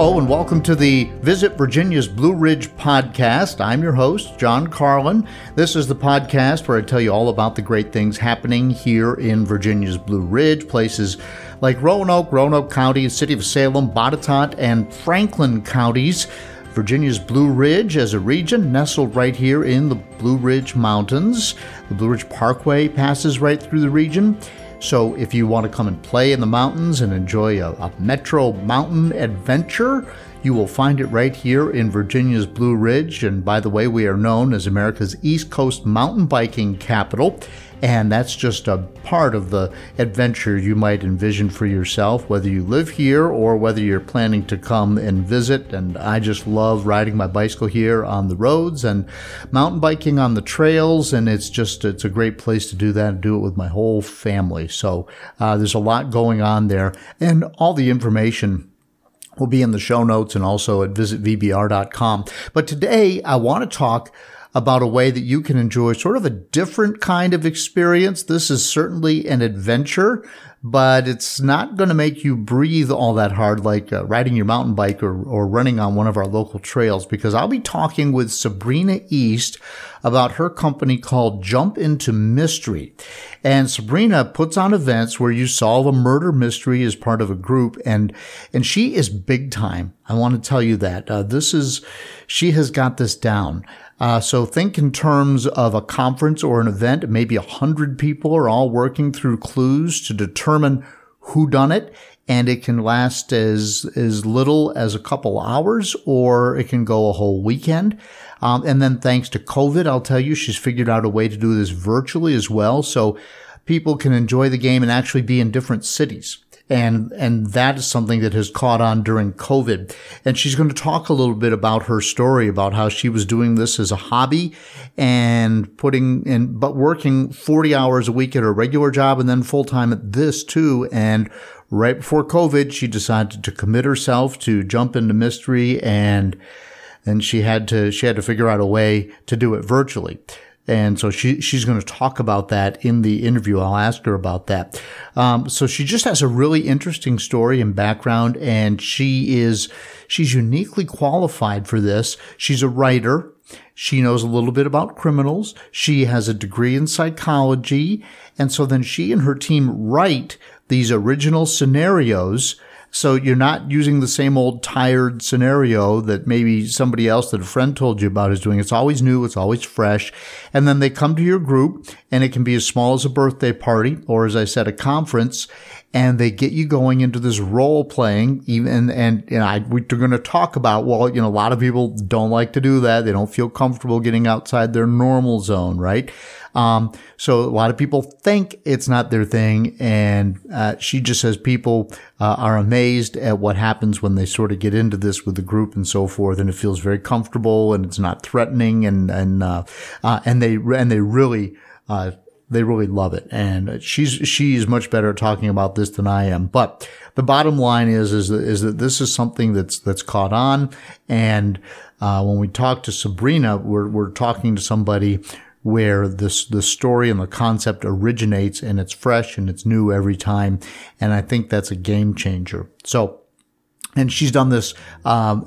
Hello, and welcome to the Visit Virginia's Blue Ridge podcast. I'm your host, John Carlin. This is the podcast where I tell you all about the great things happening here in Virginia's Blue Ridge, places like Roanoke, Roanoke County, City of Salem, Botetourt, and Franklin counties. Virginia's Blue Ridge as a region nestled right here in the Blue Ridge Mountains. The Blue Ridge Parkway passes right through the region. So if you want to come and play in the mountains and enjoy a, a, metro mountain adventure, you will find it right here in Virginia's Blue Ridge. And by the way, we are known as America's East Coast mountain biking capital. And that's just a part of the adventure you might envision for yourself, whether you live here or whether you're planning to come and visit. And I just love riding my bicycle here on the roads and mountain biking on the trails. And it's just, it's a great place to do that and do it with my whole family. So uh, there's a lot going on there. And all the information will be in the show notes and also at visitvbr.com. But today I want to talk about a way that you can enjoy sort of a different kind of experience. This is certainly an adventure, but it's not going to make you breathe all that hard like uh, riding your mountain bike or, or running on one of our local trails because I'll be talking with Sabrina East about her company called Jump Into Mystery. And Sabrina puts on events where you solve a murder mystery as part of a group and, and she is big time. I want to tell you that. Uh, this is, she has got this down. Uh, so think in terms of a conference or an event. Maybe a hundred people are all working through clues to determine who done it. And it can last as, as little as a couple hours or it can go a whole weekend. Um, and then thanks to COVID, I'll tell you, she's figured out a way to do this virtually as well. So people can enjoy the game and actually be in different cities and and that is something that has caught on during COVID. And she's going to talk a little bit about her story about how she was doing this as a hobby and putting in, but working 40 hours a week at her regular job and then full time at this too. And right before COVID, she decided to commit herself to jump into mystery and and she had to she had to figure out a way to do it virtually. And so she, she's going to talk about that in the interview. I'll ask her about that. Um, so she just has a really interesting story and background and she is, she's uniquely qualified for this. She's a writer. She knows a little bit about criminals. She has a degree in psychology. And so then she and her team write these original scenarios so you're not using the same old tired scenario that maybe somebody else that a friend told you about is doing. It's always new. It's always fresh. And then they come to your group and it can be as small as a birthday party or as I said, a conference and they get you going into this role playing even and and I we're going to talk about well you know a lot of people don't like to do that they don't feel comfortable getting outside their normal zone right um, so a lot of people think it's not their thing. And uh, she just says people uh, are amazed at what happens when they sort of get into this with the group and so forth. And it feels very comfortable and it's not threatening. And, and, uh, uh and they, and they really, uh, they really love it. And she's, she's much better at talking about this than I am. But the bottom line is, is that, is that this is something that's, that's caught on. And, uh, when we talk to Sabrina, we're, we're talking to somebody where this the story and the concept originates and it's fresh and it's new every time and i think that's a game changer so and she's done this. Um,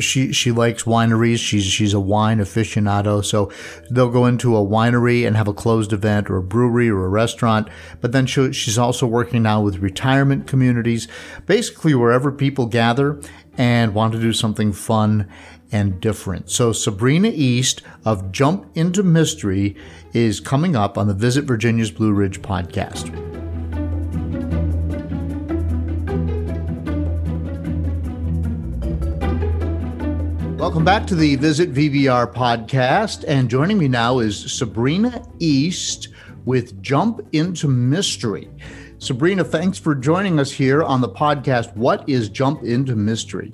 she she likes wineries. She's she's a wine aficionado. So they'll go into a winery and have a closed event, or a brewery, or a restaurant. But then she, she's also working now with retirement communities, basically wherever people gather and want to do something fun and different. So Sabrina East of Jump into Mystery is coming up on the Visit Virginia's Blue Ridge podcast. Welcome back to the Visit VBR podcast. And joining me now is Sabrina East with Jump into Mystery. Sabrina, thanks for joining us here on the podcast. What is Jump into Mystery?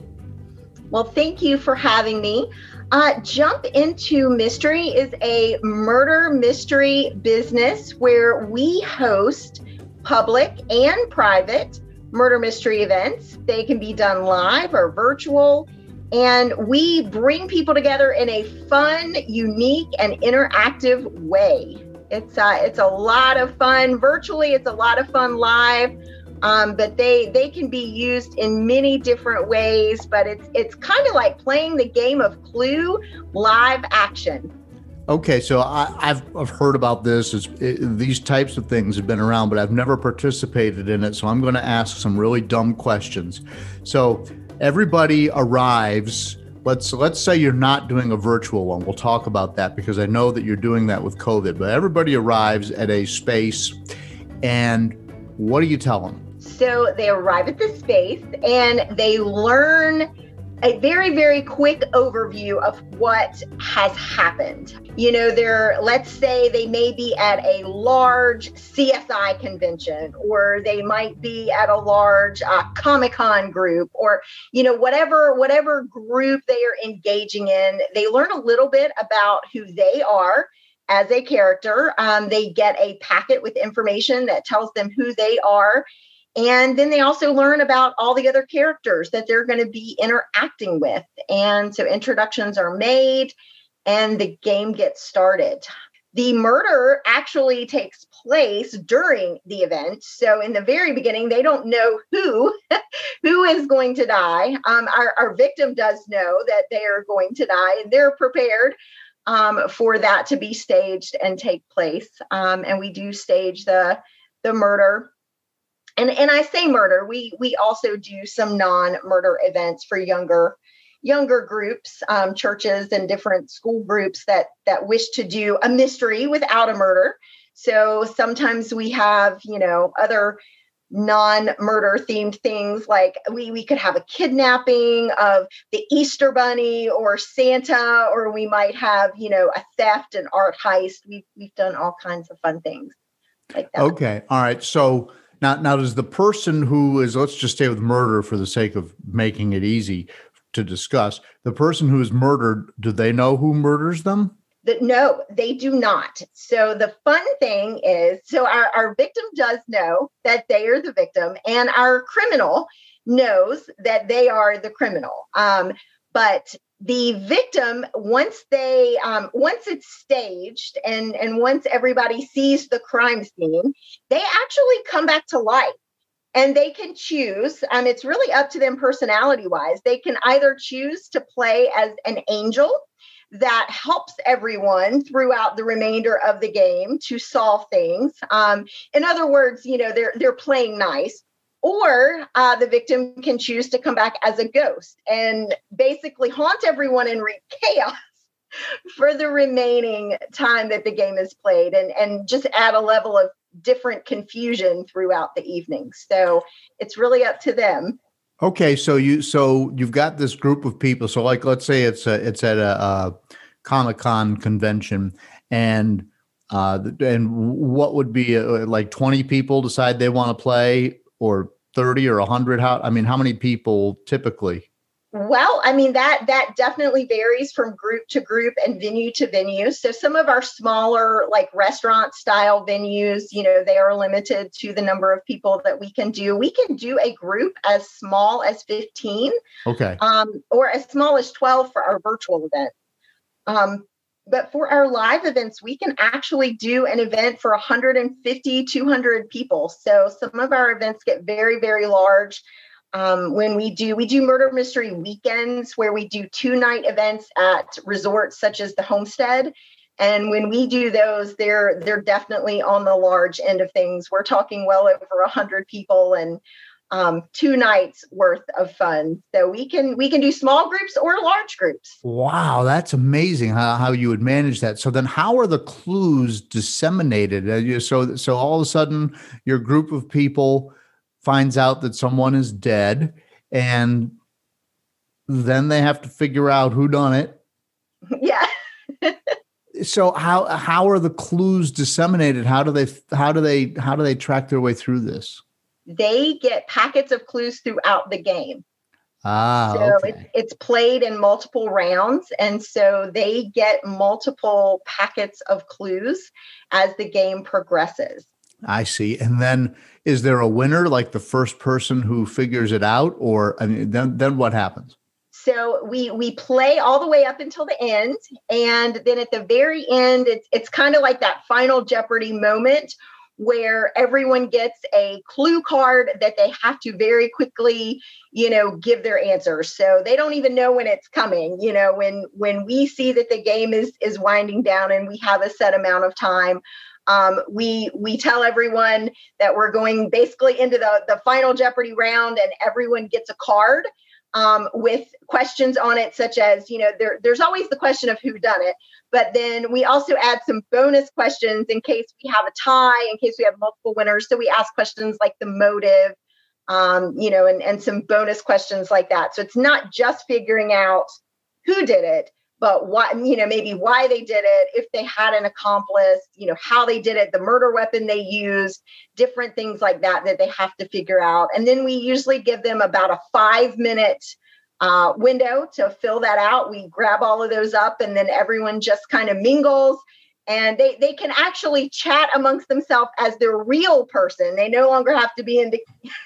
Well, thank you for having me. Uh, Jump into Mystery is a murder mystery business where we host public and private murder mystery events. They can be done live or virtual. And we bring people together in a fun, unique, and interactive way. It's uh, it's a lot of fun virtually. It's a lot of fun live. Um, but they they can be used in many different ways. But it's it's kind of like playing the game of Clue live action. Okay, so I, have I've heard about this. It, these types of things have been around, but I've never participated in it. So I'm going to ask some really dumb questions. So everybody arrives. Let's let's say you're not doing a virtual one. We'll talk about that because I know that you're doing that with COVID. But everybody arrives at a space, and what do you tell them? So they arrive at the space and they learn a very, very quick overview of what has happened. You know, they're, let's say they may be at a large CSI convention, or they might be at a large uh, Comic Con group, or, you know, whatever, whatever group they are engaging in, they learn a little bit about who they are as a character. Um, they get a packet with information that tells them who they are and then they also learn about all the other characters that they're going to be interacting with. And so introductions are made and the game gets started. The murder actually takes place during the event. So in the very beginning, they don't know who who is going to die. Um, our, our victim does know that they are going to die, and they're prepared um, for that to be staged and take place. Um, and we do stage the the murder and and I say murder. We we also do some non-murder events for younger younger groups, um, churches, and different school groups that that wish to do a mystery without a murder. So sometimes we have you know other non-murder themed things like we we could have a kidnapping of the Easter bunny or Santa or we might have you know a theft and art heist we've we've done all kinds of fun things like that okay all right so now, now does the person who is let's just stay with murder for the sake of making it easy to discuss. The person who is murdered, do they know who murders them? The, no, they do not. So the fun thing is, so our, our victim does know that they are the victim, and our criminal knows that they are the criminal. Um, but the victim once they um, once it's staged and and once everybody sees the crime scene they actually come back to life. And they can choose um, it's really up to them personality wise they can either choose to play as an angel that helps everyone throughout the remainder of the game to solve things. Um, in other words you know they're they're playing nice or uh, the victim can choose to come back as a ghost and basically haunt everyone and wreak chaos for the remaining time that the game is played and, and just add a level of different confusion throughout the evening. So it's really up to them. Okay, so you so you've got this group of people. So like let's say it's a, it's at a, a Comic Con convention and uh, and what would be a, uh, like 20 people decide they want to play or 30 or 100 how i mean how many people typically? Well i mean that that definitely varies from group to group and venue to venue. So some of our smaller like restaurant style venues you know they are limited to the number of people that we can do. We can do a group as small as 15 okay. um, or as small as 12 for our virtual event. Um, but for our live events we can actually do an event for 150 200 people. So some of our events get very very large um, when we do we do murder mystery weekends where we do two night events at resorts such as the homestead. And when we do those they're they're definitely on the large end of things. We're talking well over 100 people and um, two nights worth of fun. So we can we can do small groups or large groups. Wow, that's amazing how, how you would manage that. So then, how are the clues disseminated? Uh, so so all of a sudden, your group of people finds out that someone is dead, and then they have to figure out who done it. Yeah. so how how are the clues disseminated? How do they how do they how do they track their way through this? They get packets of clues throughout the game. Ah, so okay. it's, it's played in multiple rounds, and so they get multiple packets of clues as the game progresses. I see. And then is there a winner, like the first person who figures it out, or I mean, then then what happens? So we we play all the way up until the end, and then at the very end, it's it's kind of like that final Jeopardy moment where everyone gets a clue card that they have to very quickly you know give their answer. So they don't even know when it's coming you know when when we see that the game is is winding down and we have a set amount of time um, we we tell everyone that we're going basically into the the final jeopardy round and everyone gets a card um, with questions on it, such as, you know, there, there's always the question of who done it, but then we also add some bonus questions in case we have a tie, in case we have multiple winners. So we ask questions like the motive, um, you know, and, and some bonus questions like that. So it's not just figuring out who did it, but what you know maybe why they did it if they had an accomplice you know how they did it the murder weapon they used different things like that that they have to figure out. And then we usually give them about a five minute uh, window to fill that out. We grab all of those up and then everyone just kind of mingles and they they can actually chat amongst themselves as their real person. They no longer have to be into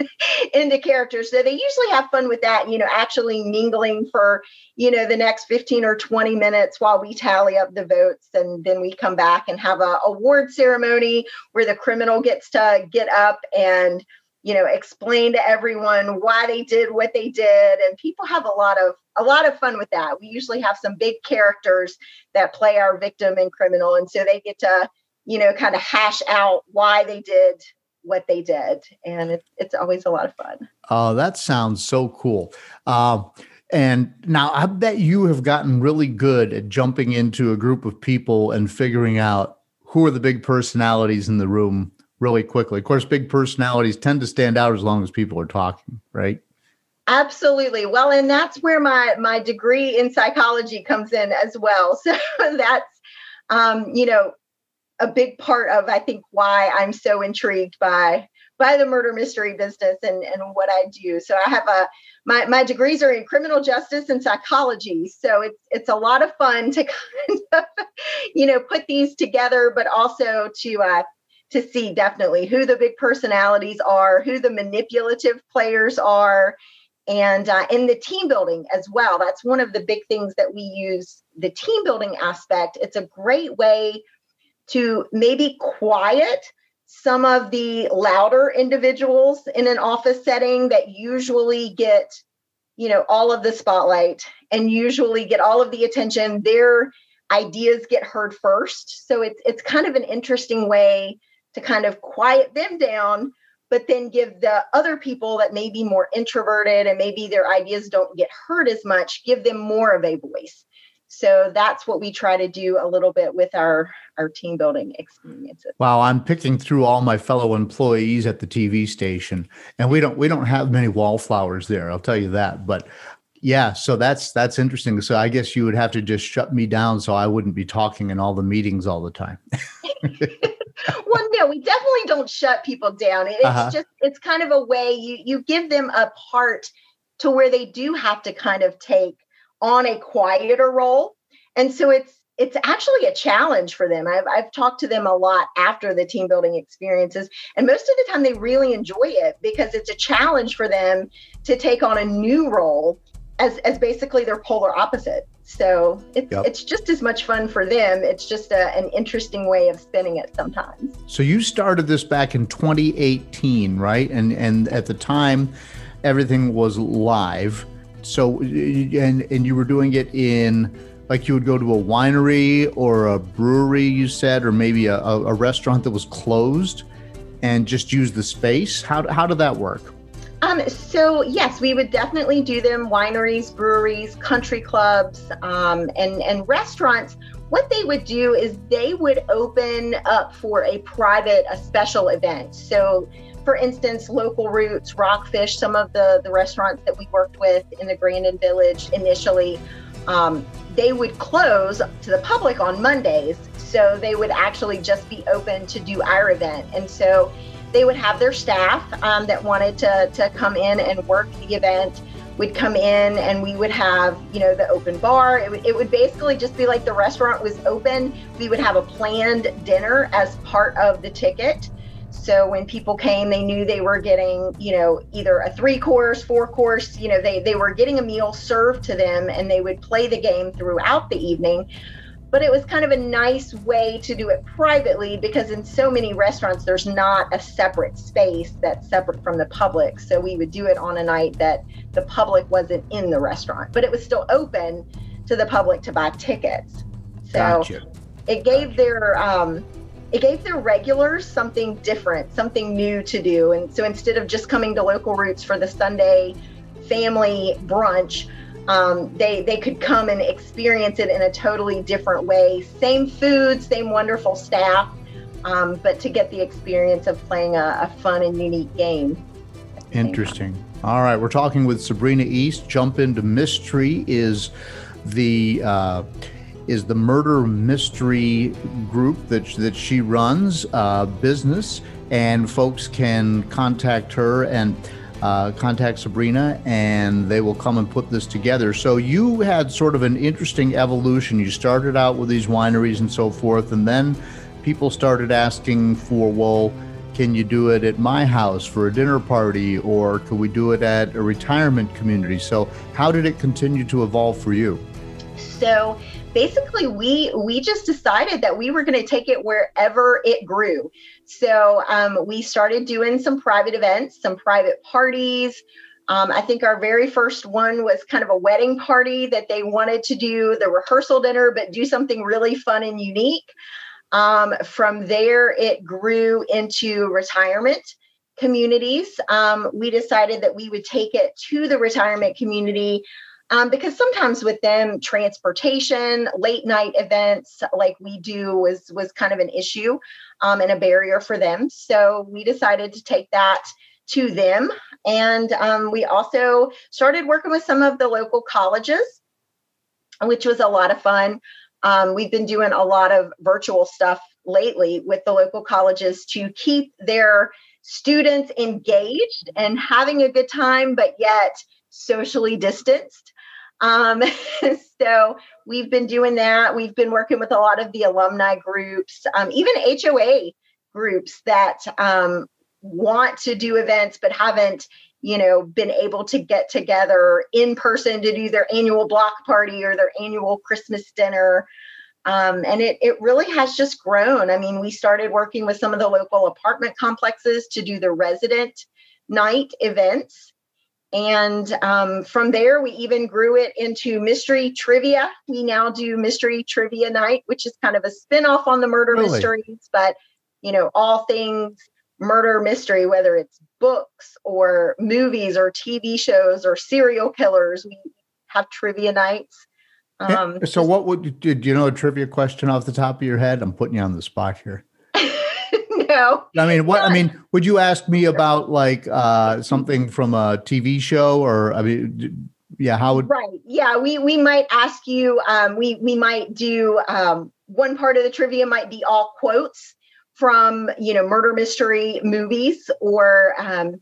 into characters so they usually have fun with that you know actually mingling for you know the next 15 or 20 minutes while we tally up the votes. And then we come back and have a award ceremony where the criminal gets to get up and you know explain to everyone why they did what they did. And people have a lot of a lot of fun with that. We usually have some big characters that play our victim and criminal. And so they get to you know kind of hash out why they did what they did. And it, it's always a lot of fun. Oh that sounds so cool. Uh, and now i bet you have gotten really good at jumping into a group of people and figuring out who are the big personalities in the room really quickly. Of course, big personalities tend to stand out as long as people are talking, right? Absolutely. Well, and that's where my my degree in psychology comes in as well. So that's um, you know, a big part of I think why I'm so intrigued by by the murder mystery business and, and what I do. So I have a my, my degrees are in criminal justice and psychology. So it's it's a lot of fun to kind of, you know, put these together, but also to uh, to see definitely who the big personalities are, who the manipulative players are, and uh, in the team building as well. That's one of the big things that we use the team building aspect. It's a great way to maybe quiet some of the louder individuals in an office setting that usually get you know all of the spotlight and usually get all of the attention their ideas get heard first so it's it's kind of an interesting way to kind of quiet them down, but then give the other people that may be more introverted and maybe their ideas don't get heard as much, give them more of a voice. So that's what we try to do a little bit with our our team building experiences. Wow, I'm picking through all my fellow employees at the TV station, and we don't we don't have many wallflowers there. I'll tell you that. But yeah, so that's that's interesting. So I guess you would have to just shut me down so I wouldn't be talking in all the meetings all the time. well, no, we definitely don't shut people down. It's uh-huh. just it's kind of a way you you give them a part to where they do have to kind of take on a quieter role. And so it's it's actually a challenge for them. I've, I've talked to them a lot after the team building experiences, and most of the time they really enjoy it because it's a challenge for them to take on a new role as, as basically their polar opposite. So it's yep. it's just as much fun for them. It's just a, an interesting way of spinning it sometimes. So you started this back in 2018, right? And and at the time, everything was live. So and and you were doing it in like you would go to a winery or a brewery, you said, or maybe a, a restaurant that was closed, and just use the space. How how did that work? Um, so yes, we would definitely do them. Wineries, breweries, country clubs, um, and and restaurants. What they would do is they would open up for a private, a special event. So, for instance, Local Roots, Rockfish, some of the the restaurants that we worked with in the Grandin Village initially, um, they would close to the public on Mondays. So they would actually just be open to do our event, and so they would have their staff um, that wanted to, to come in and work the event. Would come in and we would have you know the open bar. It, it would basically just be like the restaurant was open. We would have a planned dinner as part of the ticket. So when people came they knew they were getting you know either a three course four course you know they they were getting a meal served to them and they would play the game throughout the evening but it was kind of a nice way to do it privately because in so many restaurants there's not a separate space that's separate from the public. So we would do it on a night that the public wasn't in the restaurant but it was still open to the public to buy tickets. So Gotcha. it gave their um, it gave their regulars something different something new to do. And so instead of just coming to local roots for the sunday family brunch um, they they could come and experience it in a totally different way. Same food, same wonderful staff, um, but to get the experience of playing a, a fun and unique game. Interesting. All right, we're talking with Sabrina East. Jump into mystery is the uh, is the murder mystery group that that she runs uh, business, and folks can contact her and. Uh, contact Sabrina and they will come and put this together. So, you had sort of an interesting evolution. You started out with these wineries and so forth, and then people started asking for, well, can you do it at my house for a dinner party or could we do it at a retirement community so how did it continue to evolve for you So basically, we we just decided that we were going to take it wherever it grew. So um, we started doing some private events, some private parties. Um, I think our very first one was kind of a wedding party that they wanted to do the rehearsal dinner, but do something really fun and unique. Um, from there, it grew into retirement communities. Um, we decided that we would take it to the retirement community um, because sometimes with them, transportation, late night events like we do was was kind of an issue um, and a barrier for them. So we decided to take that to them, and um, we also started working with some of the local colleges, which was a lot of fun. Um, we've been doing a lot of virtual stuff lately with the local colleges to keep their students engaged and having a good time, but yet socially distanced. Um, so we've been doing that. We've been working with a lot of the alumni groups, um, even HOA groups that um, want to do events but haven't, you know, been able to get together in person to do their annual block party or their annual Christmas dinner. Um, and it, it really has just grown. I mean, we started working with some of the local apartment complexes to do the resident night events. And um, from there, we even grew it into mystery trivia. We now do mystery trivia night, which is kind of a spin-off on the murder Really? mysteries, but you know, all things murder mystery, whether it's books or movies or TV shows or serial killers. We have trivia nights. Um, so what would did you know a trivia question off the top of your head i'm putting you on the spot here no, i mean what i mean would you ask me about like uh something from a tv show or i mean yeah how would Right. Yeah. We we might ask you. Um, we we might do um, one part of the trivia might be all quotes from you know murder mystery movies, or um,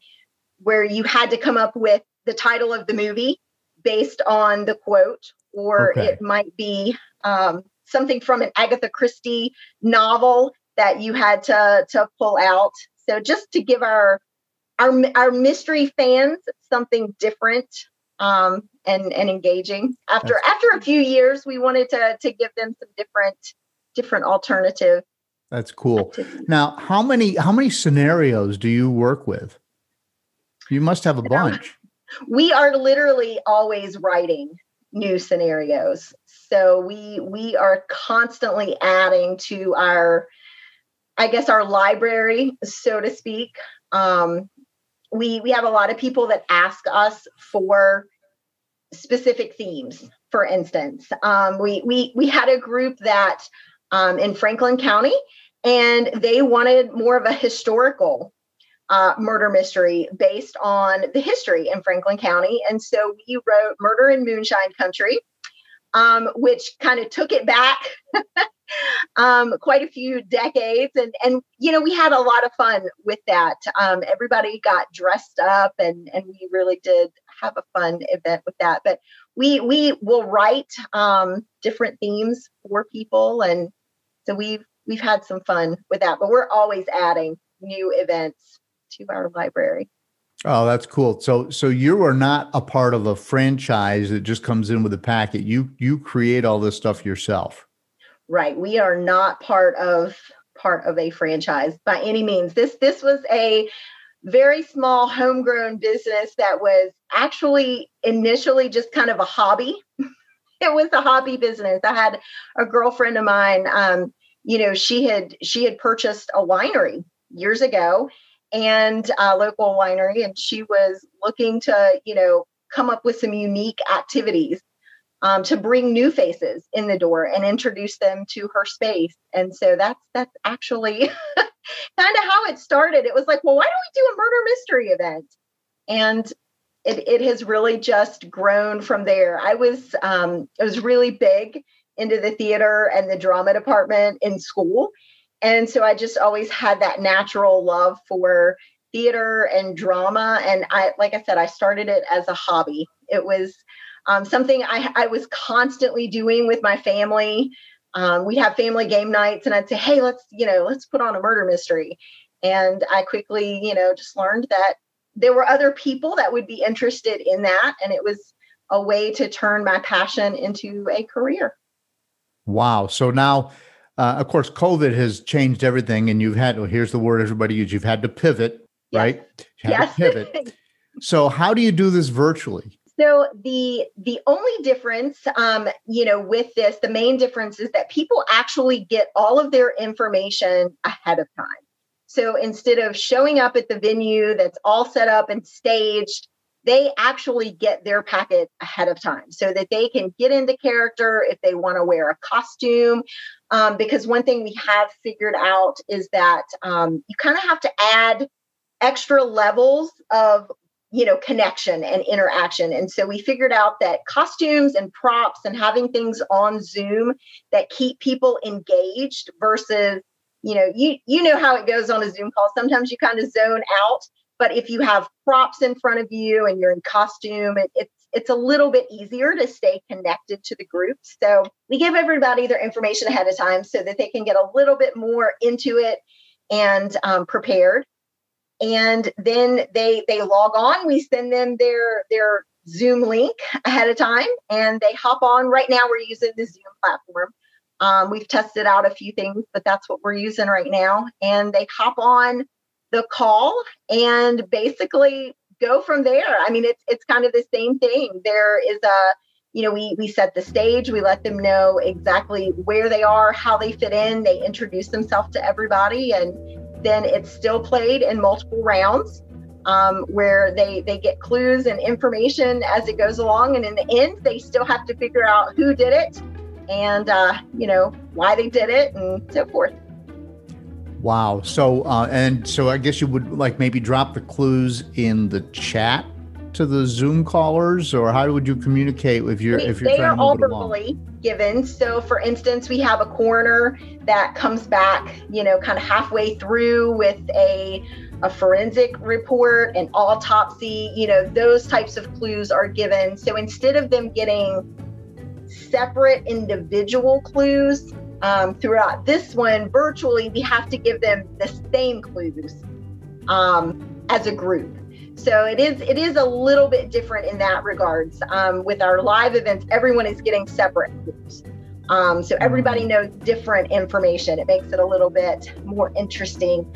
where you had to come up with the title of the movie based on the quote, or Okay. it might be um, something from an Agatha Christie novel that you had to to pull out. So just to give our our our mystery fans something different um, and and engaging. After after a few years, we wanted to to give them some different different alternative that's cool activities. now how many how many scenarios do you work with you must have a bunch We are literally always writing new scenarios, so we we are constantly adding to our, I guess, our library, so to speak. Um, we we have a lot of people that ask us for specific themes. For instance, um, we we we had a group that um, in Franklin County, and they wanted more of a historical uh, murder mystery based on the history in Franklin County, and so we wrote "Murder in Moonshine Country." Um, which kind of took it back um, quite a few decades, and and you know we had a lot of fun with that. Um, everybody got dressed up, and and we really did have a fun event with that. But we we will write um, different themes for people, and so we've we've had some fun with that. But we're always adding new events to our library. oh that's cool so so you are not a part of a franchise that just comes in with a packet you you create all this stuff yourself right. We are not part of part of a franchise by any means. This this was a very small homegrown business that was actually initially just kind of a hobby. it was a hobby business. I had a girlfriend of mine, um, you know, she had she had purchased a winery years ago and a local winery, and she was looking to, you know, come up with some unique activities um, to bring new faces in the door and introduce them to her space. And so that's that's actually kind of how it started. It was like, well, why don't we do a murder mystery event? And it, it has really just grown from there. I was um, I was really big into the theater and the drama department in school. And so I just always had that natural love for theater and drama. And I, like I said, I started it as a hobby. It was um, something I, I was constantly doing with my family um, we'd have family game nights and I'd say, hey, let's, you know, let's put on a murder mystery. And I quickly, you know, just learned that there were other people that would be interested in that. And it was a way to turn my passion into a career. Wow. So now, uh, of course, COVID has changed everything, and you've had, well, here's the word everybody uses, you've had to pivot, yes. right? yes. pivot. so, how do you do this virtually? So the the only difference, um, you know, with this, the main difference is that people actually get all of their information ahead of time. So instead of showing up at the venue that's all set up and staged, they actually get their packet ahead of time so that they can get into character if they want to wear a costume. Um, because one thing we have figured out is that um, you kind of have to add extra levels of you know connection and interaction. And so we figured out that costumes and props and having things on zoom that keep people engaged versus you know you you know how it goes on a zoom call. Sometimes you kind of zone out but if you have props in front of you and you're in costume it, it's it's a little bit easier to stay connected to the group. So we give everybody their information ahead of time so that they can get a little bit more into it and um, prepared and then they they log on. We send them their their zoom link ahead of time and they hop on. Right now we're using the zoom platform. Um, we've tested out a few things but that's what we're using right now. And they hop on the call and basically go from there. I mean it's it's kind of the same thing. There is a you know we we set the stage. We let them know exactly where they are how they fit in. They introduce themselves to everybody and then it's still played in multiple rounds um, where they they get clues and information as it goes along. And in the end they still have to figure out who did it and uh, you know why they did it and so forth. Wow. So uh, and so i guess you would like maybe drop the clues in the chat to the Zoom callers, or how would you communicate if you're if you're they trying are all verbally given. So, for instance, we have a coroner that comes back, you know, kind of halfway through with a a forensic report, an autopsy. You know, those types of clues are given. So instead of them getting separate individual clues um, throughout this one virtually, we have to give them the same clues um, as a group. So it is it is a little bit different in that regards. Um, with our live events, everyone is getting separate groups. Um, so everybody mm-hmm. knows different information. It makes it a little bit more interesting.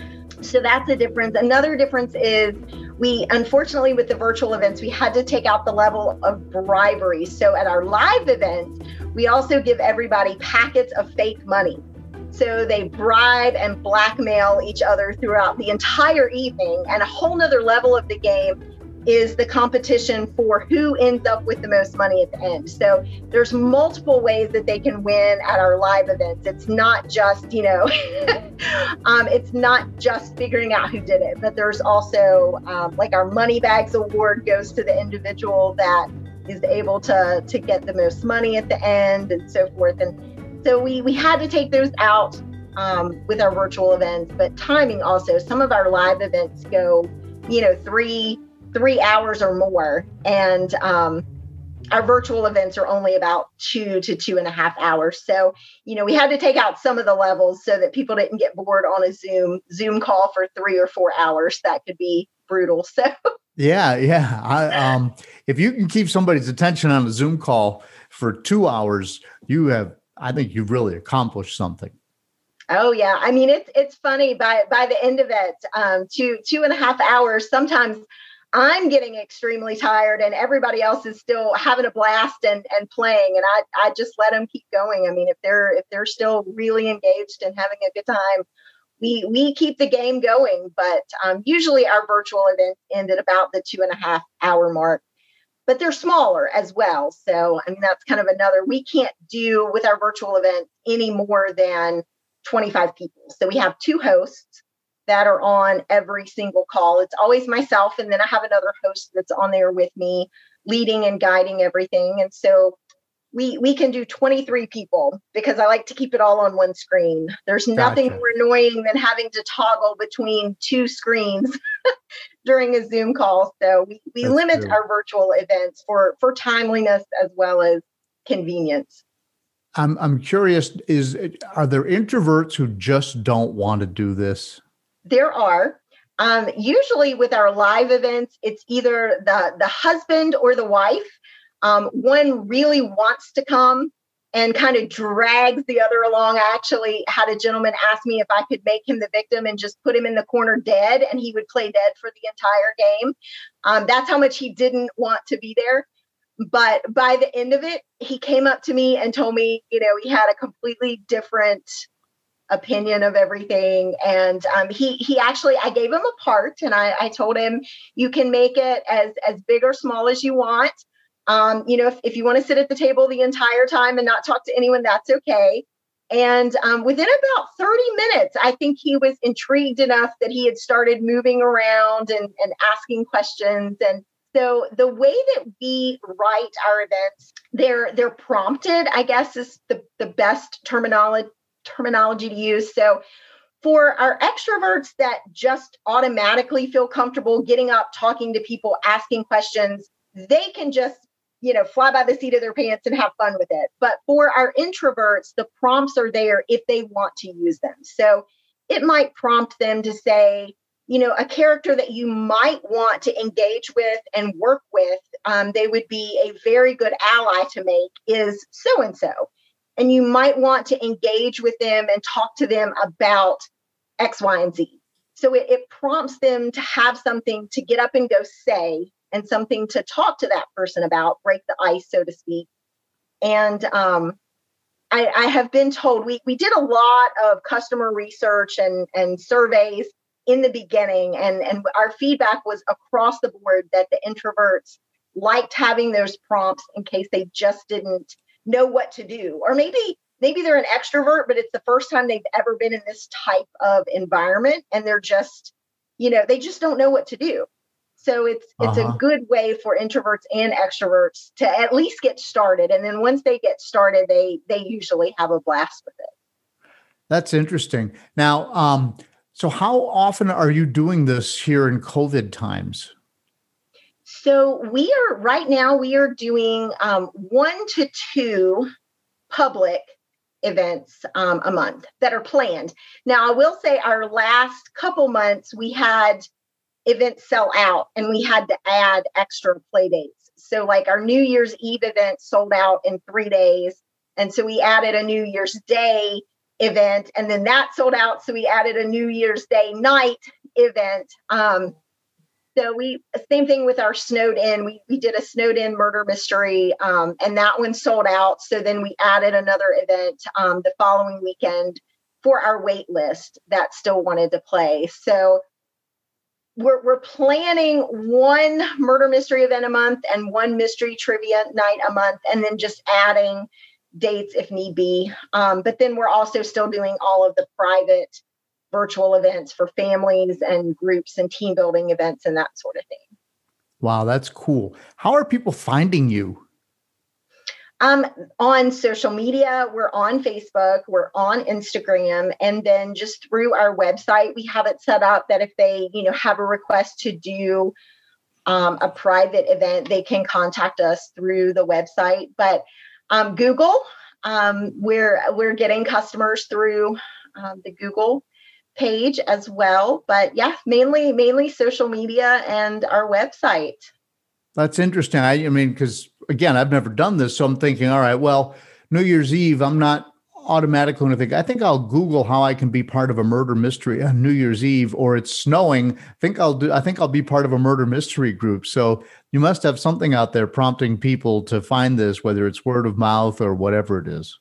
So that's a difference. Another difference is we, unfortunately, with the virtual events, we had to take out the level of bribery. So at our live events, we also give everybody packets of fake money. So they bribe and blackmail each other throughout the entire evening. And a whole nother level of the game is the competition for who ends up with the most money at the end. So there's multiple ways that they can win at our live events. It's not just, you know, um, it's not just figuring out who did it, but there's also um, like our money bags award goes to the individual that is able to to get the most money at the end and so forth. And so we we had to take those out um, with our virtual events, but timing also. Some of our live events go, you know, three three hours or more, and um, our virtual events are only about two to two and a half hours. So, you know, we had to take out some of the levels so that people didn't get bored on a Zoom Zoom call for three or four hours. That could be brutal. So, yeah, yeah. I, um, if you can keep somebody's attention on a Zoom call for two hours, you have I think you've really accomplished something. Oh yeah, I mean it's it's funny by by the end of it, um, two two and a half hours. Sometimes I'm getting extremely tired, and everybody else is still having a blast and and playing, and I I just let them keep going. I mean, if they're if they're still really engaged and having a good time, we we keep the game going. But um, usually our virtual event ended about the two and a half hour mark but they're smaller as well. So, I mean, that's kind of another, we can't do with our virtual event any more than 25 people. So we have two hosts that are on every single call. It's always myself, and then I have another host that's on there with me, leading and guiding everything. And so we we can do 23 people because I like to keep it all on one screen. There's nothing gotcha. more annoying than having to toggle between two screens during a Zoom call. So we, we limit true. our virtual events for for timeliness as well as convenience. I'm I'm curious is are there introverts who just don't want to do this? There are. Um, usually with our live events, it's either the the husband or the wife um, one really wants to come and kind of drags the other along. I actually had a gentleman ask me if I could make him the victim and just put him in the corner dead, and he would play dead for the entire game. Um, that's how much he didn't want to be there. But by the end of it, he came up to me and told me, you know, he had a completely different opinion of everything and um, he he actually i gave him a part and I, I told him you can make it as as big or small as you want um, you know, if, if you want to sit at the table the entire time and not talk to anyone, that's okay. And um, within about 30 minutes, I think he was intrigued enough that he had started moving around and, and asking questions. And so the way that we write our events, they're they're prompted, I guess is the, the best terminology terminology to use. So for our extroverts that just automatically feel comfortable getting up, talking to people, asking questions, they can just you know, fly by the seat of their pants and have fun with it. But for our introverts, the prompts are there if they want to use them. So it might prompt them to say, you know, a character that you might want to engage with and work with, um, they would be a very good ally to make is so and so. And you might want to engage with them and talk to them about X, Y, and Z. So it, it prompts them to have something to get up and go say and something to talk to that person about, break the ice, so to speak. And um, I, I have been told we we did a lot of customer research and and surveys in the beginning, and and our feedback was across the board that the introverts liked having those prompts in case they just didn't know what to do, or maybe maybe they're an extrovert, but it's the first time they've ever been in this type of environment, and they're just you know they just don't know what to do so it's it's uh-huh. a good way for introverts and extroverts to at least get started. And then once they get started, they they usually have a blast with it. That's interesting. Now, um, so how often are you doing this here in COVID times? So we are right now we are doing um, one to two public events um, a month that are planned. Now I will say our last couple months we had events sell out and we had to add extra play dates. So, like our New Year's Eve event sold out in three days. And so we added a New Year's Day event and then that sold out. So we added a New Year's Day night event. Um, so we same thing with our snowed in. We we did a snowed in murder mystery, um, and that one sold out. So then we added another event um, the following weekend for our wait list that still wanted to play. So we're, we're planning one murder mystery event a month and one mystery trivia night a month, and then just adding dates if need be. Um, but then we're also still doing all of the private virtual events for families and groups and team building events and that sort of thing. Wow, that's cool. How are people finding you? Um, on social media, we're on Facebook, we're on Instagram, and then just through our website, we have it set up that if they, you know, have a request to do um, a private event, they can contact us through the website. But um, Google, um, we're we're getting customers through um, the Google page as well. But yeah, mainly mainly social media and our website. That's interesting. I, I mean, because again, I've never done this, so I'm thinking, all right, well, New Year's Eve, I'm not automatically going to think, I think I'll Google how I can be part of a murder mystery on New Year's Eve, or it's snowing. I think I'll do, I think I'll be part of a murder mystery group. So you must have something out there prompting people to find this, whether it's word of mouth or whatever it is.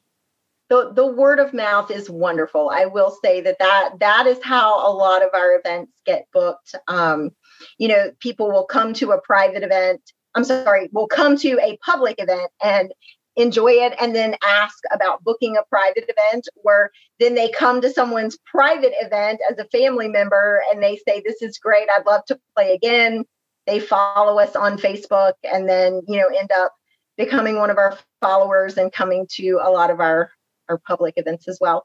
The, the word of mouth is wonderful. I will say that that, that is how a lot of our events get booked. Um, you know, people will come to a private event. I'm sorry, will come to a public event and enjoy it and then ask about booking a private event or then they come to someone's private event as a family member and they say this is great i'd love to play again. They follow us on facebook and then you know end up becoming one of our followers and coming to a lot of our our public events as well.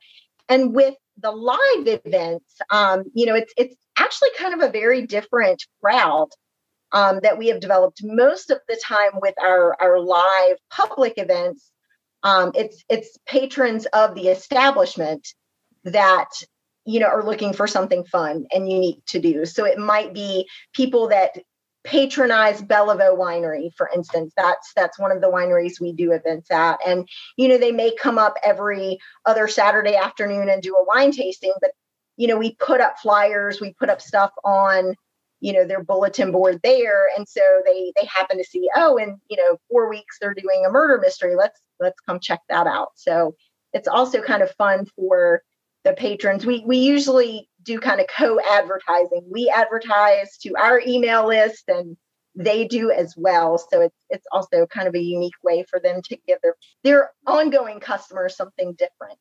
And with the live events um, you know it's it's actually kind of a very different crowd um, that we have developed most of the time with our, our live public events. Um, it's it's patrons of the establishment that you know are looking for something fun and unique to do. So it might be people that patronize Bellevaux Winery, for instance. That's that's one of the wineries we do events at, and you know they may come up every other Saturday afternoon and do a wine tasting, but you know we put up flyers, we put up stuff on you know their bulletin board there. And so they they happen to see oh in you know four weeks they're doing a murder mystery. Let's let's come check that out. So it's also kind of fun for the patrons. We we usually do kind of co-advertising. We advertise to our email list and they do as well. So it's it's also kind of a unique way for them to give their their ongoing customers something different.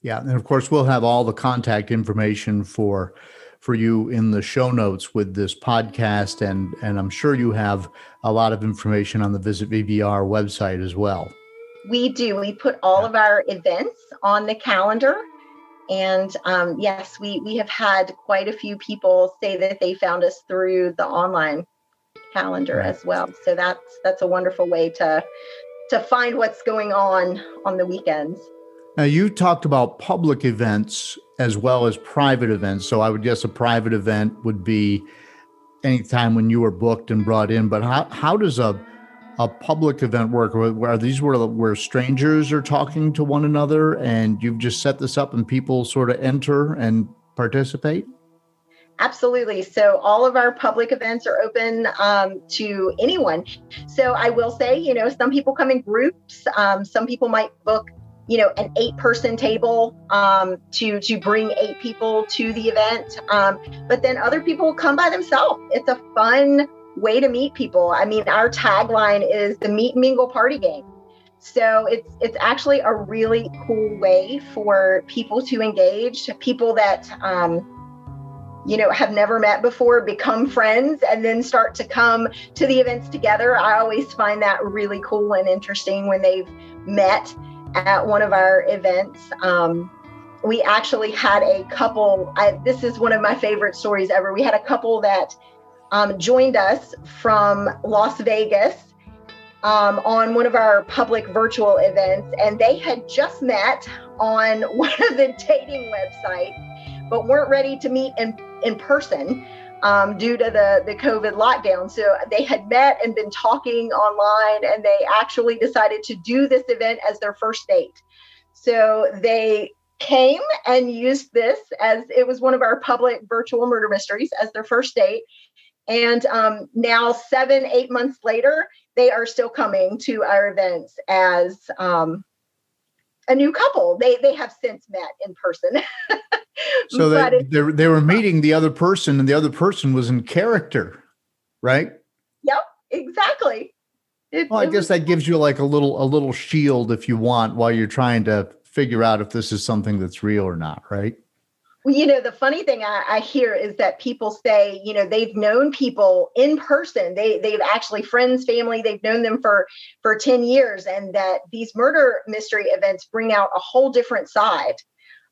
Yeah. And of course we'll have all the contact information for for you in the show notes with this podcast, and and I'm sure you have a lot of information on the Visit VBR website as well. We do. We put all of our events on the calendar, and um, yes, we we have had quite a few people say that they found us through the online calendar right. as well. So that's that's a wonderful way to to find what's going on on the weekends. Now, you talked about public events as well as private events. So I would guess a private event would be any time when you were booked and brought in. But how, how does a a public event work? Where these where where strangers are talking to one another, and you've just set this up, and people sort of enter and participate? Absolutely. So all of our public events are open um, to anyone. So I will say, you know, some people come in groups. Um, some people might book you know an eight person table um, to to bring eight people to the event. Um, but then other people come by themselves. It's a fun way to meet people. I mean our tagline is the meet mingle party game. So it's it's actually a really cool way for people to engage people that um, you know have never met before become friends and then start to come to the events together. I always find that really cool and interesting when they've met at one of our events. Um, we actually had a couple. I, this is one of my favorite stories ever. We had a couple that um, joined us from Las Vegas um, on one of our public virtual events, and they had just met on one of the dating websites, but weren't ready to meet in in person um, due to the, the COVID lockdown. So they had met and been talking online, and they actually decided to do this event as their first date. So they came and used this as it was one of our public virtual murder mysteries as their first date. And um, now, seven, eight months later, they are still coming to our events as um, a new couple. They they have since met in person. so they, they, they were meeting the other person, and the other person was in character, right? Yep, exactly. It, well, I guess that gives you like a little a little shield if you want while you're trying to figure out if this is something that's real or not, right? Well, you know, the funny thing I, I, hear is that people say, you know, they've known people in person. They they've actually friends, family, they've known them for for 10 years, and that these murder mystery events bring out a whole different side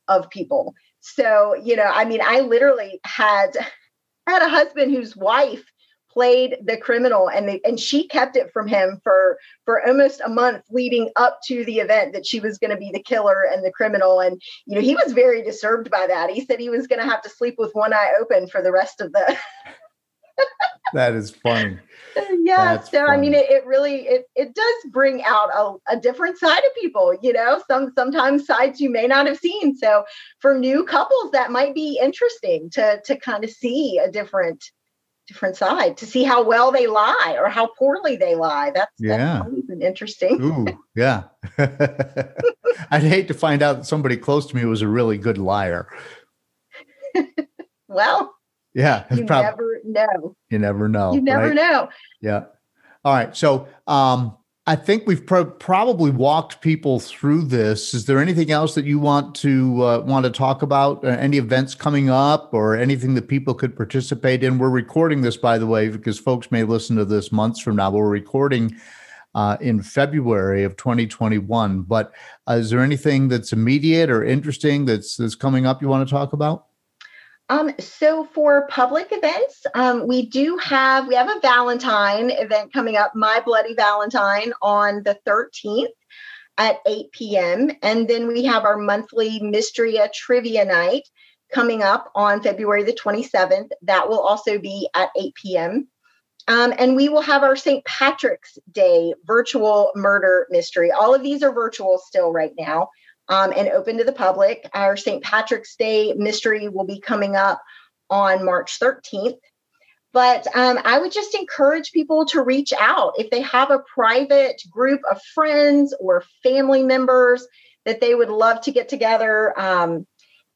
of people. So, you know, I mean, I literally had I had a husband whose wife played the criminal and they, and she kept it from him for for almost a month leading up to the event that she was going to be the killer and the criminal and you know he was very disturbed by that he said he was going to have to sleep with one eye open for the rest of the that is funny Yeah. That's so funny. I mean, it, it, really it it does bring out a, a different side of people. You know, some sometimes sides you may not have seen. So for new couples, that might be interesting to to kind of see a different different side to see how well they lie or how poorly they lie. That's yeah, that's been interesting. Ooh, yeah. I'd hate to find out that somebody close to me was a really good liar. well, yeah, you prob- never know. You never know. You never right? know. Yeah. All right. So, um, I think we've pro- probably walked people through this. Is there anything else that you want to uh, want to talk about? Uh, any events coming up, or anything that people could participate in? We're recording this, by the way, because folks may listen to this months from now. We're recording uh, in February of 2021. But uh, is there anything that's immediate or interesting that's that's coming up you want to talk about? Um, so for public events, um, we do have we have a Valentine event coming up, My Bloody Valentine, on the 13th at 8 p.m. And then we have our monthly Mystria Trivia Night coming up on February the 27th. That will also be at 8 p.m. Um, and we will have our St. Patrick's Day virtual murder mystery. All of these are virtual still right now um, and open to the public. Our St. Patrick's Day mystery will be coming up on March 13th. But um, I would just encourage people to reach out if they have a private group of friends or family members that they would love to get together. Um,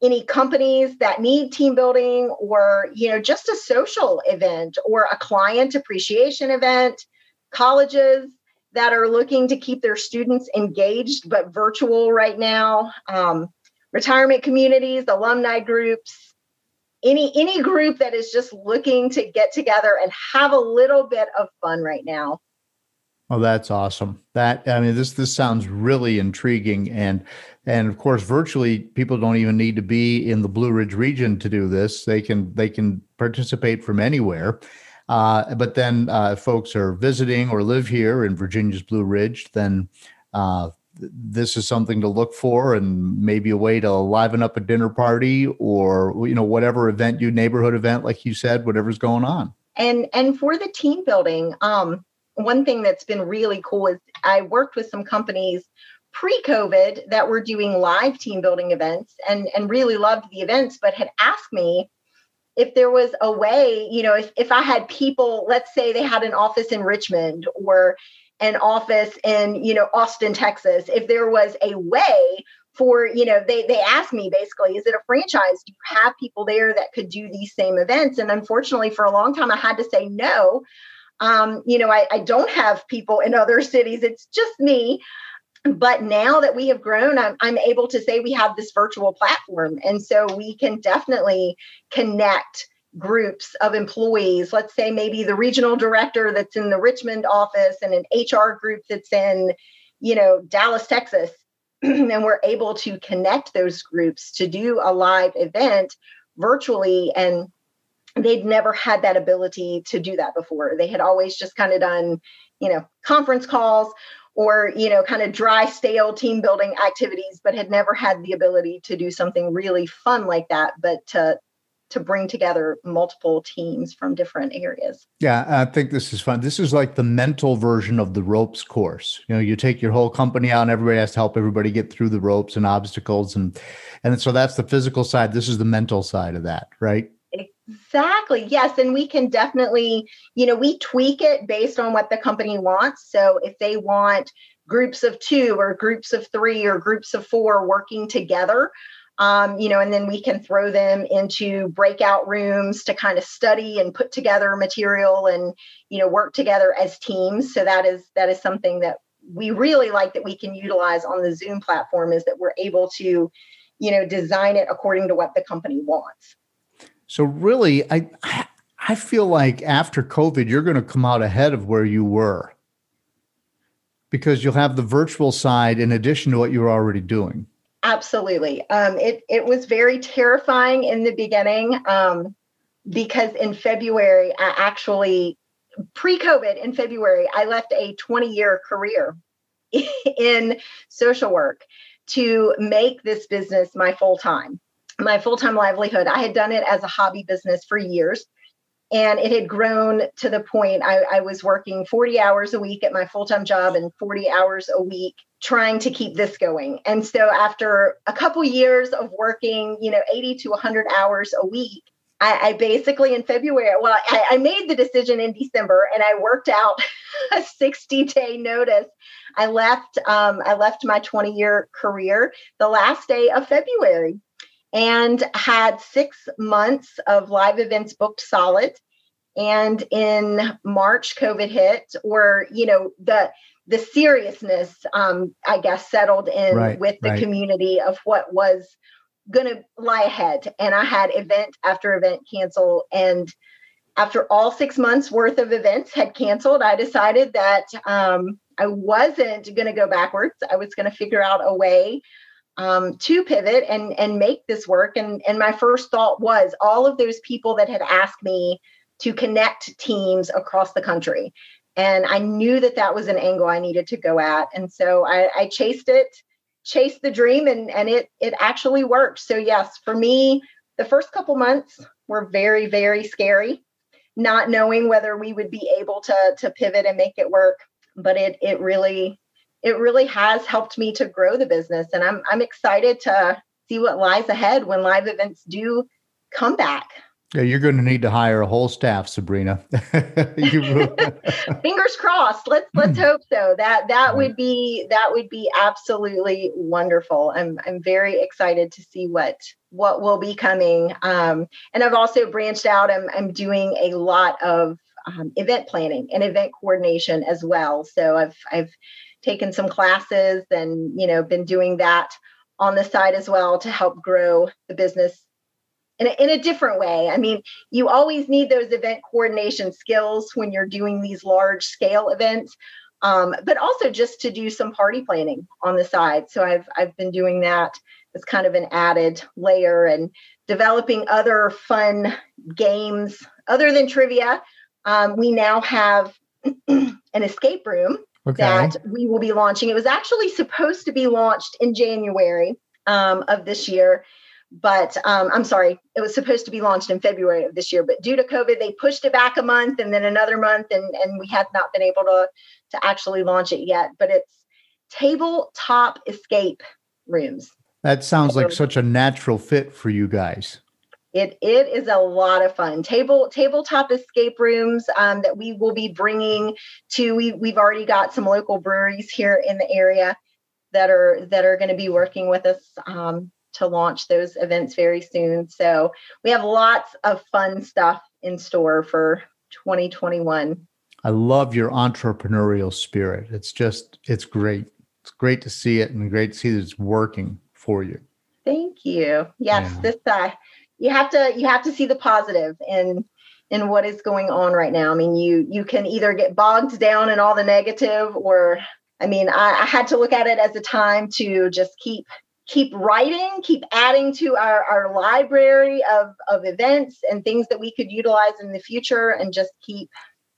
any companies that need team building or you know just a social event or a client appreciation event colleges that are looking to keep their students engaged but virtual right now. Um, retirement communities alumni groups any any group that is just looking to get together and have a little bit of fun right now. Oh that's awesome. That i mean this this sounds really intriguing. And and of course virtually people don't even need to be in the blue ridge region to do this. They can they can participate from anywhere uh, but then uh, folks are visiting or live here in Virginia's Blue Ridge, then uh, this is something to look for and maybe a way to liven up a dinner party or you know whatever event you neighborhood event like you said whatever's going on. And and for the team building um one thing that's been really cool is i worked with some companies pre-covid that were doing live team building events and and really loved the events but had asked me if there was a way, you know, if, if I had people, let's say they had an office in Richmond or an office in, you know, Austin, Texas, if there was a way for, you know, they they asked me basically, is it a franchise? Do you have people there that could do these same events? And unfortunately, for a long time, I had to say no. Um, you know, I, I don't have people in other cities. It's just me but now that we have grown I'm, I'm able to say we have this virtual platform. And so we can definitely connect groups of employees. Let's say maybe the regional director that's in the richmond office and an hr group that's in you know dallas texas. And we're able to connect those groups to do a live event virtually. And they'd never had that ability to do that before. They had always just kind of done you know conference calls or you know kind of dry stale team building activities but had never had the ability to do something really fun like that but to to bring together multiple teams from different areas. Yeah, I think this is fun. This is like the mental version of the ropes course. You know, you take your whole company out and everybody has to help everybody get through the ropes and obstacles and and so that's the physical side. This is the mental side of that, right? Exactly. Yes. And we can definitely, you know, we tweak it based on what the company wants. So if they want groups of two or groups of three or groups of four working together, um, you know, and then we can throw them into breakout rooms to kind of study and put together material and, you know, work together as teams. So that is that is something that we really like that we can utilize on the Zoom platform is that we're able to, you know, design it according to what the company wants. So really, I I feel like after COVID, you're going to come out ahead of where you were because you'll have the virtual side in addition to what you're already doing. Absolutely. Um, it it was very terrifying in the beginning um, because in February, I actually pre-COVID in February, I left a 20 year career in social work to make this business my full time my full time livelihood. I had done it as a hobby business for years. And it had grown to the point I, I was working 40 hours a week at my full time job and 40 hours a week trying to keep this going. And so after a couple years of working, you know, 80 to 100 hours a week, I, basically in February, well, I, I made the decision in December and I worked out a 60 day notice. I left, um, I left my 20 year career the last day of February and had six months of live events booked solid. And in March, COVID hit, or you know the the seriousness, um, I guess, settled in right, with the right. community of what was going to lie ahead. And I had event after event cancel. And after all six months worth of events had canceled, I decided that um, I wasn't going to go backwards. I was going to figure out a way um, to pivot and and make this work. And and my first thought was all of those people that had asked me to connect teams across the country, and I knew that that was an angle I needed to go at. And so I, I chased it chased the dream and and it it actually worked so yes for me the first couple months were very very scary not knowing whether we would be able to to pivot and make it work but it it really it really has helped me to grow the business and i'm i'm excited to see what lies ahead when live events do come back yeah, you're going to need to hire a whole staff, Sabrina. Fingers crossed. Let's let's hmm. hope so. That that would be that would be absolutely wonderful. I'm I'm very excited to see what what will be coming. Um, and I've also branched out. I'm I'm doing a lot of um, event planning and event coordination as well. So I've I've taken some classes and you know been doing that on the side as well to help grow the business in a, in a different way. I mean, you always need those event coordination skills when you're doing these large scale events, um, but also just to do some party planning on the side. So I've I've been doing that as kind of an added layer and developing other fun games other than trivia. Um, we now have an escape room okay. that we will be launching. It was actually supposed to be launched in January um, of this year but um, I'm sorry, it was supposed to be launched in February of this year, but due to COVID, they pushed it back a month and then another month, and and we have not been able to to actually launch it yet. But it's tabletop escape rooms. That sounds like such a natural fit for you guys. It it is a lot of fun. Table tabletop escape rooms um, that we will be bringing to. We we've already got some local breweries here in the area that are that are going to be working with us um, to launch those events very soon. So we have lots of fun stuff in store for 2021. I love your entrepreneurial spirit. It's just, it's great. It's great to see it and great to see that it's working for you. Thank you. Yes, yeah. this uh, you have to you have to see the positive in in what is going on right now. I mean, you you can either get bogged down in all the negative, or I mean, I, I had to look at it as a time to just keep keep writing, keep adding to our, our library of, of events and things that we could utilize in the future and just keep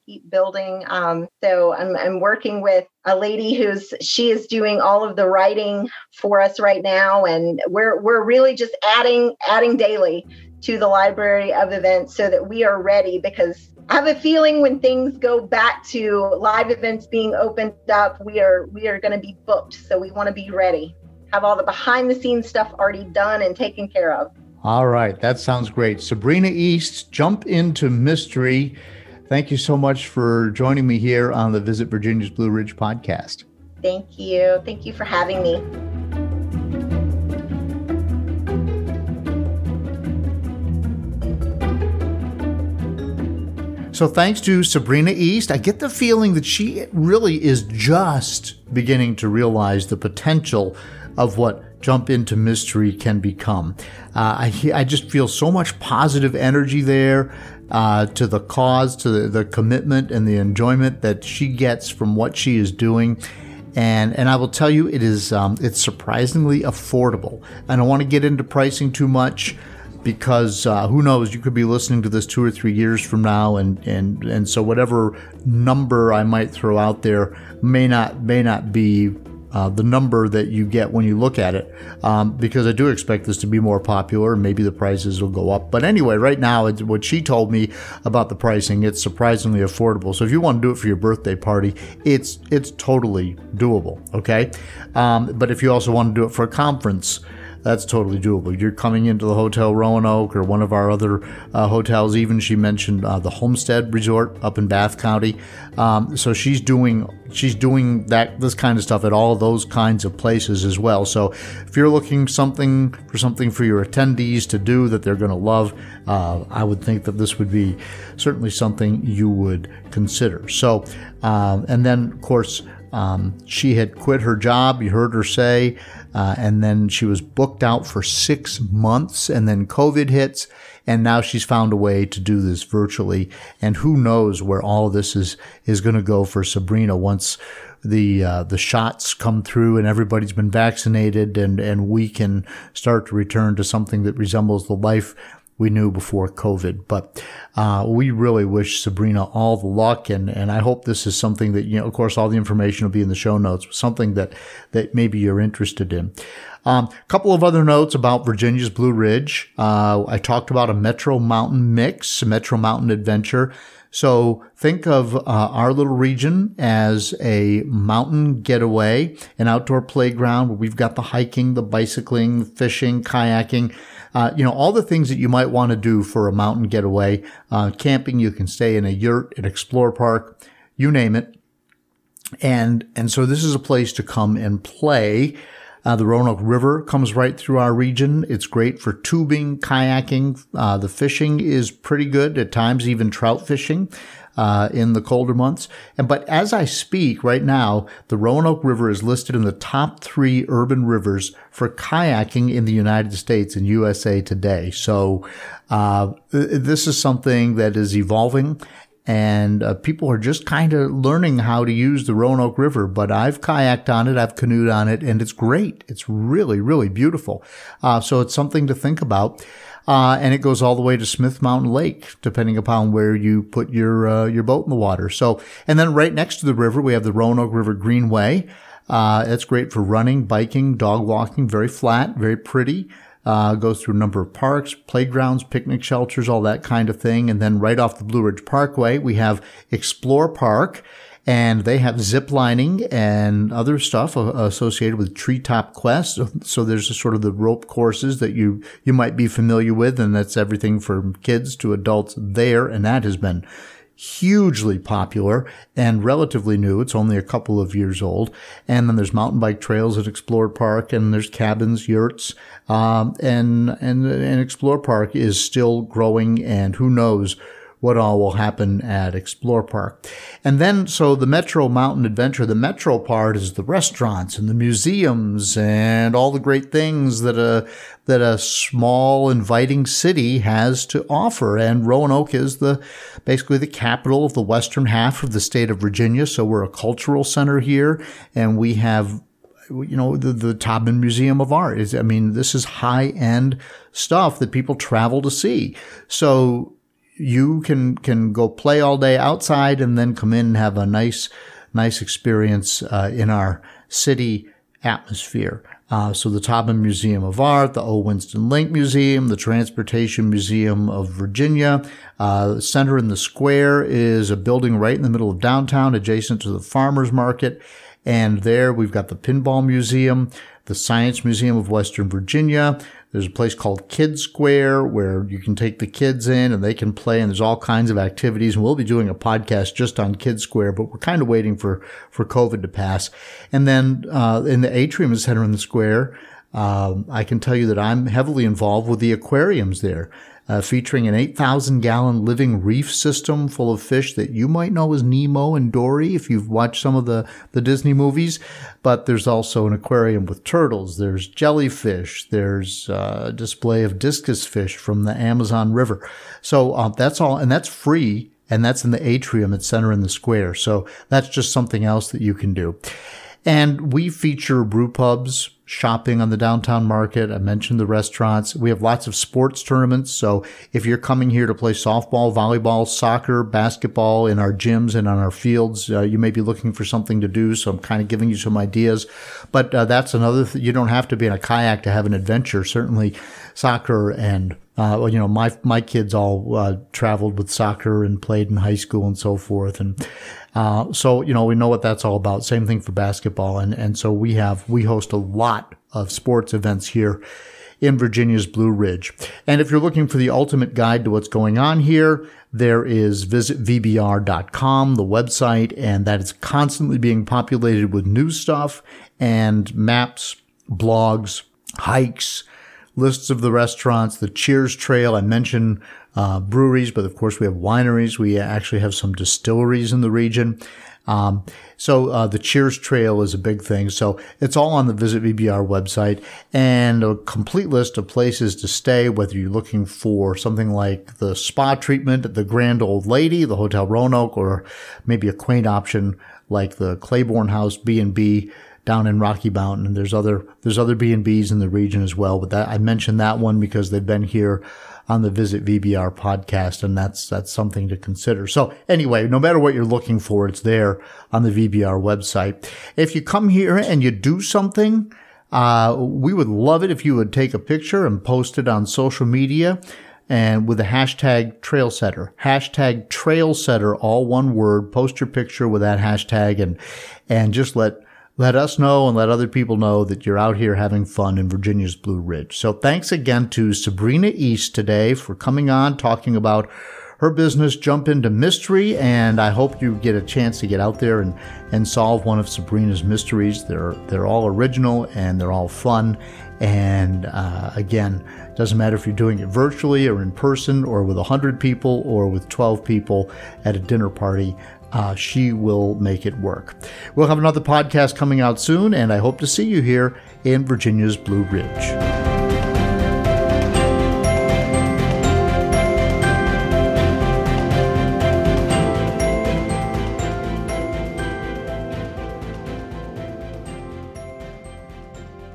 keep building. Um, so I'm, I'm working with a lady who's she is doing all of the writing for us right now, and we're we're really just adding adding daily to the library of events so that we are ready because I have a feeling when things go back to live events being opened up, we are we are going to be booked. So we want to be ready have all the behind the scenes stuff already done and taken care of. All right, that sounds great. Sabrina East, jump into mystery. Thank you so much for joining me here on the Visit Virginia's Blue Ridge podcast. Thank you. Thank you for having me. So, thanks to Sabrina East, I get the feeling that she really is just beginning to realize the potential of what Jump into Mystery can become. Uh, I, I just feel so much positive energy there uh, to the cause, to the, the commitment and the enjoyment that she gets from what she is doing and and I will tell you it is um, it's surprisingly affordable. I don't want to get into pricing too much because uh, who knows you could be listening to this two or three years from now and and and so whatever number I might throw out there may not may not be uh, the number that you get when you look at it, um, because I do expect this to be more popular. Maybe the prices will go up. But anyway, right now, what she told me about the pricing, it's surprisingly affordable. So if you want to do it for your birthday party, it's it's totally doable. Okay, um, but if you also want to do it for a conference, that's totally doable. You're coming into the Hotel Roanoke or one of our other uh, hotels. Even she mentioned uh, the Homestead Resort up in Bath County. Um, so she's doing she's doing that this kind of stuff at all those kinds of places as well. So if you're looking something for something for your attendees to do that they're going to love, uh, I would think that this would be certainly something you would consider. So um, and then of course. Um, she had quit her job. You heard her say, uh, and then she was booked out for six months, and then COVID hits, and now she's found a way to do this virtually. And who knows where all this is is going to go for Sabrina once the uh, the shots come through and everybody's been vaccinated, and and we can start to return to something that resembles the life we knew before COVID. But uh, we really wish Sabrina all the luck, and and I hope this is something that you know. Of course, all the information will be in the show notes. Something that that maybe you're interested in. A um, couple of other notes about Virginia's Blue Ridge. Uh, I talked about a Metro Mountain mix, Metro Mountain adventure. So think of uh, our little region as a mountain getaway, an outdoor playground where we've got the hiking, the bicycling, fishing, kayaking uh, you know, all the things that you might want to do for a mountain getaway. Uh, camping, you can stay in a yurt, an explore park, you name it. And, and so this is a place to come and play. Uh, the Roanoke River comes right through our region. It's great for tubing, kayaking. Uh, the fishing is pretty good at times, even trout fishing uh, in the colder months. And but as I speak right now, the Roanoke River is listed in the top three urban rivers for kayaking in the United States and USA today. So uh, this is something that is evolving. And uh, people are just kind of learning how to use the Roanoke River. But I've kayaked on it, I've canoed on it, and it's great. It's really, really beautiful. Uh, so it's something to think about. Uh, and it goes all the way to Smith Mountain Lake, depending upon where you put your uh, your boat in the water. So, and then right next to the river, we have the Roanoke River Greenway. Uh, it's great for running, biking, dog walking. Very flat, very pretty. Uh, goes through a number of parks, playgrounds, picnic shelters, all that kind of thing. And then right off the Blue Ridge Parkway, we have Explore Park and they have zip lining and other stuff associated with treetop quest. So there's a sort of the rope courses that you, you might be familiar with. And that's everything from kids to adults there. And that has been hugely popular and relatively new. It's only a couple of years old. And then there's mountain bike trails at Explore Park and there's cabins, yurts. Um, and, and, and Explore Park is still growing and who knows what all will happen at Explore Park. And then, so the Metro Mountain Adventure, the Metro part is the restaurants and the museums and all the great things that a, that a small, inviting city has to offer. And Roanoke is the, basically the capital of the western half of the state of Virginia. So we're a cultural center here and we have you know, the, the Museum of Art is, I mean, this is high end stuff that people travel to see. So you can can go play all day outside and then come in and have a nice nice experience uh, in our city atmosphere. Uh, so the Taubman Museum of Art, the O. Winston Link Museum, the Transportation Museum of Virginia, uh, Center in the Square is a building right in the middle of downtown, adjacent to the Farmers Market. And there we've got the Pinball Museum, the Science Museum of Western Virginia, there's a place called Kid Square where you can take the kids in and they can play and there's all kinds of activities. And we'll be doing a podcast just on Kid Square, but we're kind of waiting for, for COVID to pass. And then, uh, in the atrium center in the square, um, I can tell you that I'm heavily involved with the aquariums there uh, featuring an 8,000 gallon living reef system full of fish that you might know as Nemo and Dory if you've watched some of the, the Disney movies. But there's also an aquarium with turtles. There's jellyfish. There's uh, a display of discus fish from the Amazon River. So uh, that's all, and that's free. And that's in the atrium at Center in the Square. So that's just something else that you can do. And we feature brew pubs, shopping on the downtown market. I mentioned the restaurants. We have lots of sports tournaments. So if you're coming here to play softball, volleyball, soccer, basketball in our gyms and on our fields, uh, you may be looking for something to do. So I'm kind of giving you some ideas. But uh, that's another, th- you don't have to be in a kayak to have an adventure. Certainly soccer and uh, you know, my my kids all uh, traveled with soccer and played in high school and so forth, and uh, so you know we know what that's all about. Same thing for basketball, and and so we have we host a lot of sports events here in Virginia's Blue Ridge. And if you're looking for the ultimate guide to what's going on here, there is visitvbr.com, the website, and that is constantly being populated with new stuff and maps, blogs, hikes lists of the restaurants, the Cheers Trail. I mentioned uh, breweries, but of course we have wineries. We actually have some distilleries in the region. Um, so uh, the Cheers Trail is a big thing. So it's all on the Visit VBR website and a complete list of places to stay, whether you're looking for something like the spa treatment at the Grand Old Lady, the Hotel Roanoke, or maybe a quaint option like the Claiborne House B&B down in Rocky Mountain. And there's other, there's other B&Bs in the region as well. But that, I mentioned that one because they've been here on the Visit VBR podcast. And that's, that's something to consider. So anyway, no matter what you're looking for, it's there on the VBR website. If you come here and you do something, uh, we would love it if you would take a picture and post it on social media and with the hashtag trailsetter hashtag trailsetter all one word post your picture with that hashtag and and just let let us know and let other people know that you're out here having fun in Virginia's Blue Ridge. So thanks again to Sabrina East today for coming on, talking about her business, Jump Into Mystery, and I hope you get a chance to get out there and, and solve one of Sabrina's mysteries. They're, they're all original and they're all fun. And uh, again, doesn't matter if you're doing it virtually or in person or with 100 people or with 12 people at a dinner party uh, she will make it work. We'll have another podcast coming out soon, and I hope to see you here in Virginia's Blue Ridge.